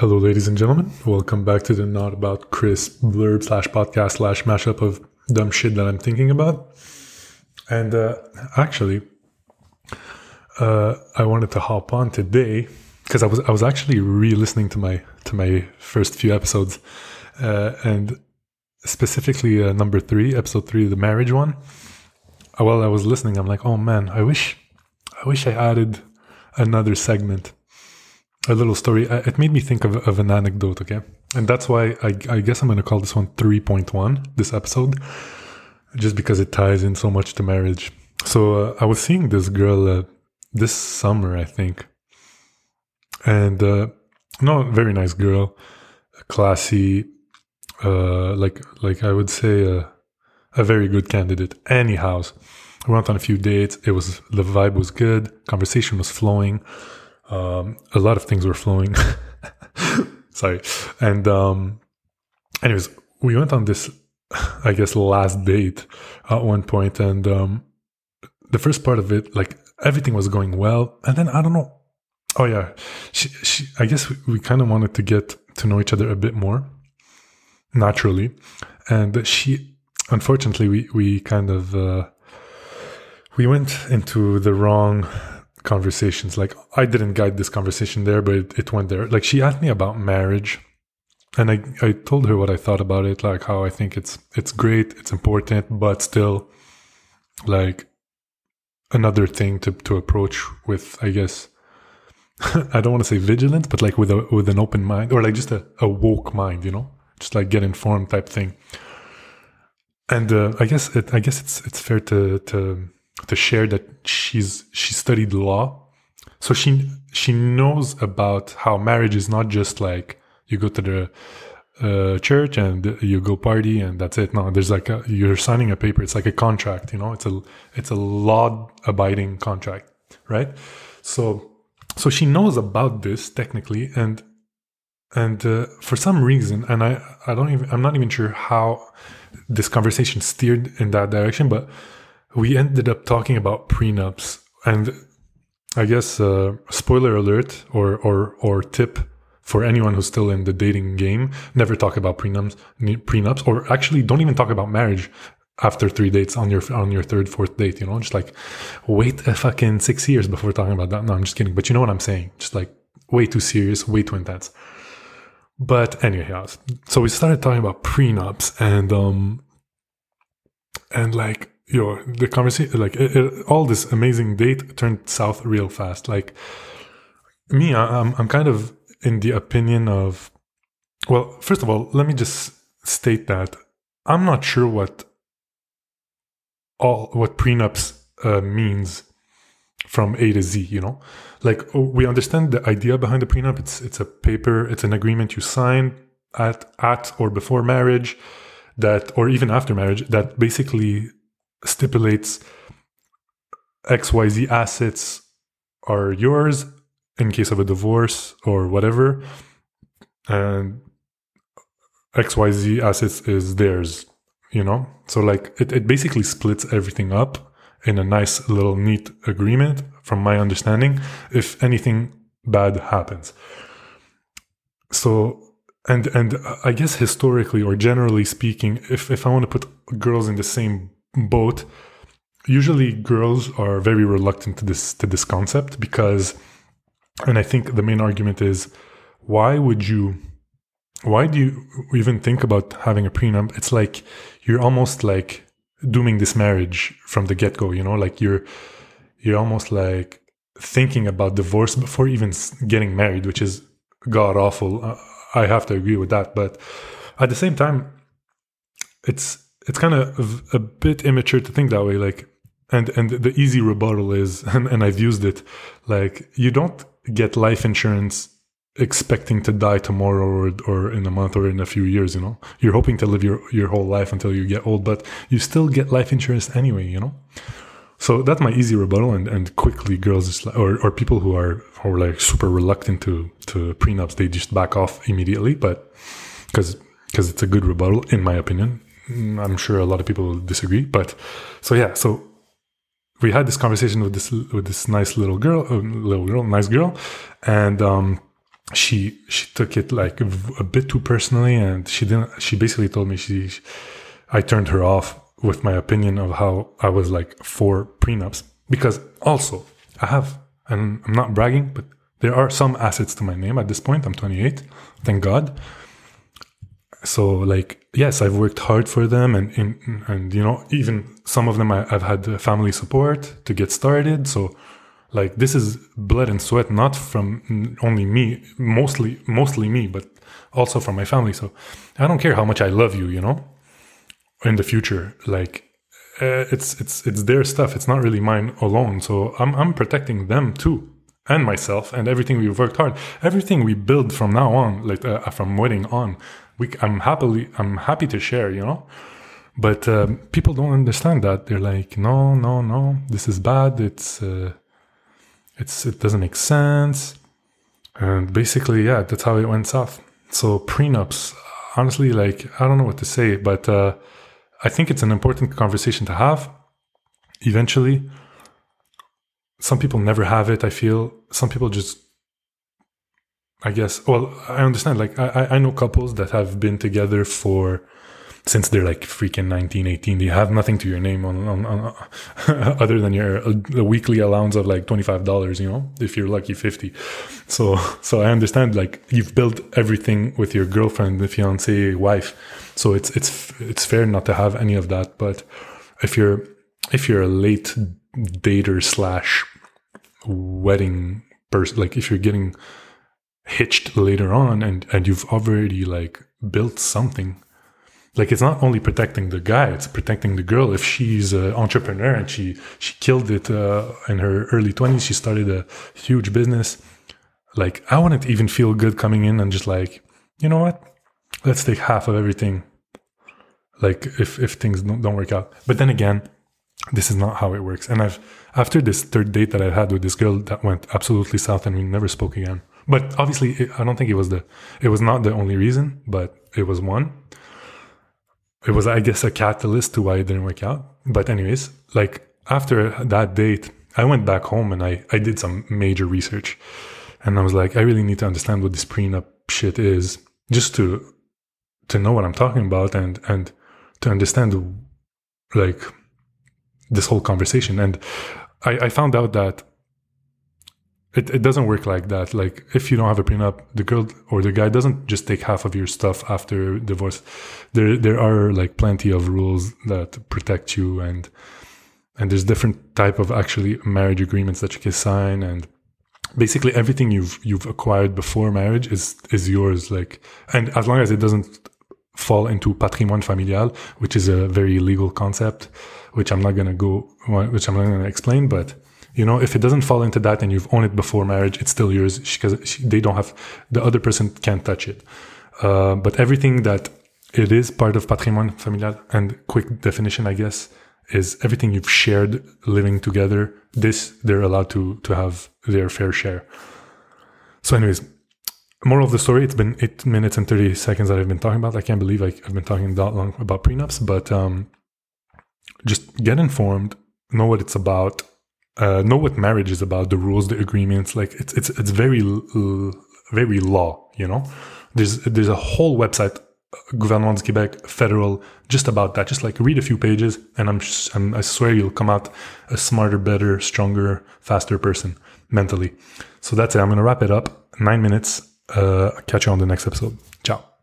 Hello, ladies and gentlemen. Welcome back to the Not About Chris blurb slash podcast slash mashup of dumb shit that I'm thinking about. And uh, actually, uh, I wanted to hop on today because I was I was actually re-listening to my to my first few episodes, uh, and specifically uh, number three, episode three, the marriage one. Uh, while I was listening, I'm like, oh man, I wish I wish I added another segment a little story. It made me think of, of an anecdote, okay? And that's why I, I guess I'm going to call this one 3.1, this episode, just because it ties in so much to marriage. So uh, I was seeing this girl uh, this summer, I think. And uh, no, very nice girl, classy, uh, like like I would say uh, a very good candidate. Anyhow, we went on a few dates. It was the vibe was good, conversation was flowing um, a lot of things were flowing. Sorry. And um, anyways, we went on this, I guess, last date at one point, and um, the first part of it, like everything was going well, and then I don't know. Oh yeah, she, she I guess we, we kind of wanted to get to know each other a bit more naturally, and she, unfortunately, we we kind of. Uh, we went into the wrong conversations. Like I didn't guide this conversation there, but it, it, went there. Like she asked me about marriage, and I I told her what I thought about it, like how I think it's it's great, it's important, but still, like another thing to to approach with, I guess. I don't want to say vigilant, but like with a with an open mind or like just a, a woke mind, you know, just like get informed type thing. And uh, I guess it, I guess it's it's fair to to to share that she's she studied law, so she she knows about how marriage is not just like you go to the uh, church and you go party and that's it. No, there's like a, you're signing a paper. It's like a contract. You know, it's a it's a law abiding contract, right? So so she knows about this technically and and uh, for some reason and i i don't even i'm not even sure how this conversation steered in that direction but we ended up talking about prenups and I guess uh, spoiler alert or or or tip for anyone who's still in the dating game: never talk about prenups, prenups, or actually don't even talk about marriage after three dates on your on your third, fourth date. You know, just like wait a fucking six years before talking about that. No, I'm just kidding, but you know what I'm saying. Just like way too serious, way too intense. But anyway, so we started talking about prenups and um and like yo, the conversation, like it, it, all this amazing date turned south real fast. Like me, I, I'm, I'm kind of in the opinion of, well, first of all, let me just state that I'm not sure what all what prenups uh, means from A to Z. You know, like we understand the idea behind the prenup. It's it's a paper, it's an agreement you sign at at or before marriage that or even after marriage that basically stipulates XYZ assets are yours in case of a divorce or whatever, and XYZ assets is theirs, you know? So, like, it, it basically splits everything up in a nice little neat agreement, from my understanding, if anything bad happens. So, and and I guess historically or generally speaking, if if I want to put girls in the same both. Usually girls are very reluctant to this to this concept because and i think the main argument is why would you why do you even think about having a prenup? It's like you're almost like dooming this marriage from the get-go you know? Like you're you're almost like thinking about divorce before even getting married which is god awful i have to agree with that but at the same time it's it's kind of a bit immature to think that way like and and the easy rebuttal is and, and i've used it like you don't get life insurance expecting to die tomorrow or, or in a month or in a few years you know? You're hoping to live your, your whole life until you get old but you still get life insurance anyway you know? So that's my easy rebuttal and, and quickly girls or, or people who are who are like super reluctant to to prenups they just back off immediately but because because it's a good rebuttal in my opinion I'm sure a lot of people will disagree, but so yeah, so we had this conversation with this with this nice little girl, uh, little girl, nice girl, and um, she she took it like a bit too personally, and she didn't. She basically told me she, she I turned her off with my opinion of how I was like for prenups because also I have and I'm not bragging, but there are some assets to my name at this point. I'm 28, thank God. So like yes, I've worked hard for them, and and, and you know even some of them I, I've had family support to get started. So like this is blood and sweat, not from only me, mostly mostly me, but also from my family. So I don't care how much I love you, you know. In the future, like uh, it's it's it's their stuff. It's not really mine alone. So I'm I'm protecting them too, and myself, and everything we've worked hard, everything we build from now on, like uh, from wedding on. We I'm happily I'm happy to share, you know. But um, people don't understand that. They're like, no, no, no, this is bad. It's uh, it's it doesn't make sense. And basically, yeah, that's how it went south. So prenups, honestly, like I don't know what to say, but uh, I think it's an important conversation to have. Eventually, some people never have it. I feel some people just, I guess. Well, I understand. Like I, I know couples that have been together for since they're like freaking 19, 18, they have nothing to your name on, on, on other than your uh, a, weekly allowance of like $25, you know, if you're lucky 50. So, so I understand like you've built everything with your girlfriend, the fiance, wife. So it's, it's, it's fair not to have any of that. But if you're, if you're a late dater slash wedding person, like if you're getting hitched later on and, and you've already like built something. Like it's not only protecting the guy it's protecting the girl. If she's an entrepreneur and she she killed it uh, in her early 20s she started a huge business like i wouldn't even feel good coming in and just like you know what? Let's take half of everything. Like if if things don't, don't work out. But then again this is not how it works. And i've after this third date that i had with this girl that went absolutely south and we never spoke again but obviously it, i don't think it was the it was not the only reason but it was one it was, I guess, a catalyst to why it didn't work out. But anyways, like after that date, I went back home and I, I did some major research. And I was like, I really need to understand what this prenup shit is just to to know what I'm talking about and and to understand like this whole conversation. And I, I found out that it, it doesn't work like that. Like if you don't have a prenup, the girl or the guy doesn't just take half of your stuff after divorce. There there are like plenty of rules that protect you and and there's different type of actually marriage agreements that you can sign and basically everything you've you've acquired before marriage is is yours like and as long as it doesn't fall into patrimoine familial which is a very legal concept which I'm not going to go which I'm not going to explain but you know, if it doesn't fall into that and you've owned it before marriage, it's still yours because they don't have, the other person can't touch it. Uh, but everything that it is part of patrimoine familial and quick definition, I guess, is everything you've shared living together. This they're allowed to to have their fair share. So, anyways, moral of the story: it's been eight minutes and thirty seconds that I've been talking about. I can't believe I, have been talking that long about prenups, but um, just get informed, know what it's about, uh, know what marriage is about, the rules, the agreements. Like it's it's it's very very law. You know, there's there's a whole website, Gouvernement du Québec, federal, just about that. Just like read a few pages, and I'm, I'm I swear you'll come out a smarter, better, stronger, faster person mentally. So that's it. I'm gonna wrap it up. Nine minutes. Uh, catch you on the next episode. Ciao.